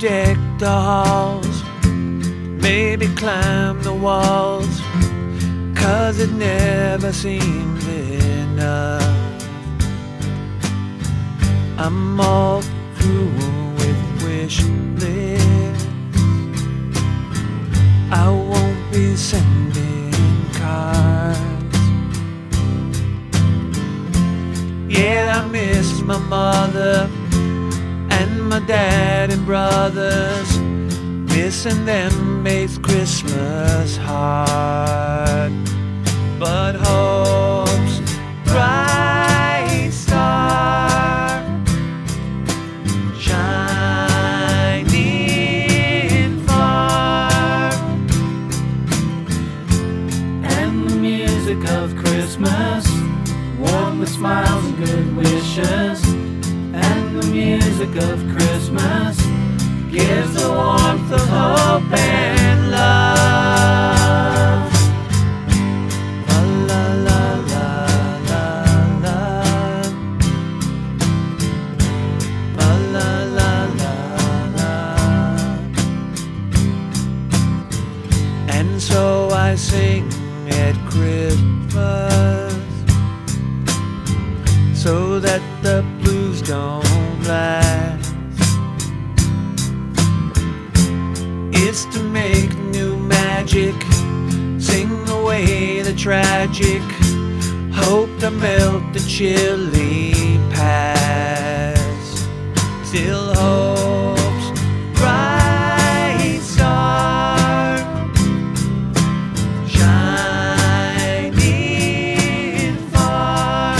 deck the halls, maybe climb the walls, cause it never seems enough. I'm all through with wish lists. I won't be sending cards. Yeah, I miss my mother dad and brothers. Missing them makes Christmas hard. But hope's bright star shining far. and the music of Christmas, warm with smiles and good wishes. The music of Christmas gives the warmth of hope and love. La la la la la la. La la la la la. And so I sing at Christmas It's to make new magic, sing away the tragic, hope to melt the chilly past. Still hope's bright star shining far.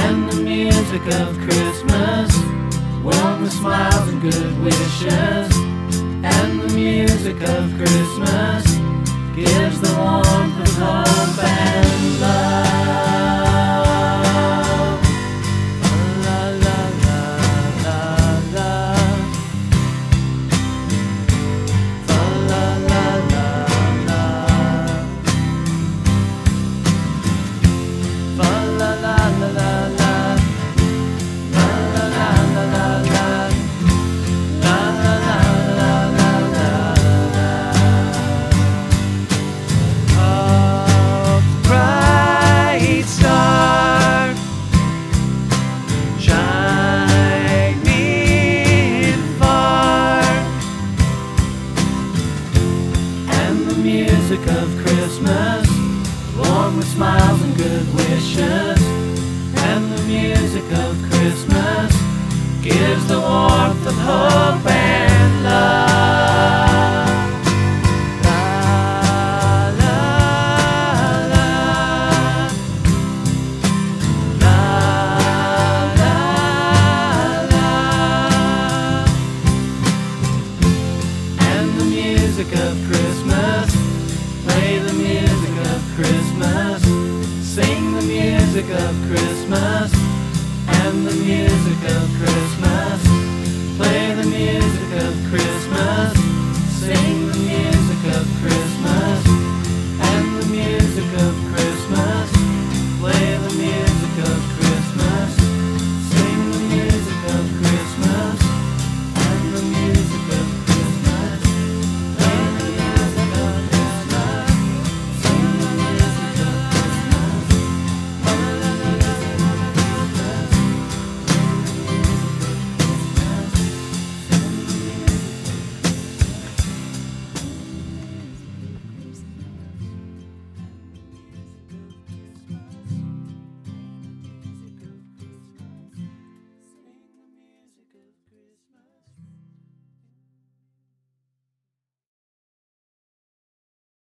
And the music of Christmas, warm with smiles and good wishes. And the music of Christmas music of Christmas, warm with smiles and good wishes. And the music of Christmas gives the warmth of hope and love. Music of Christmas, play the music of Christmas, sing the music of Christmas.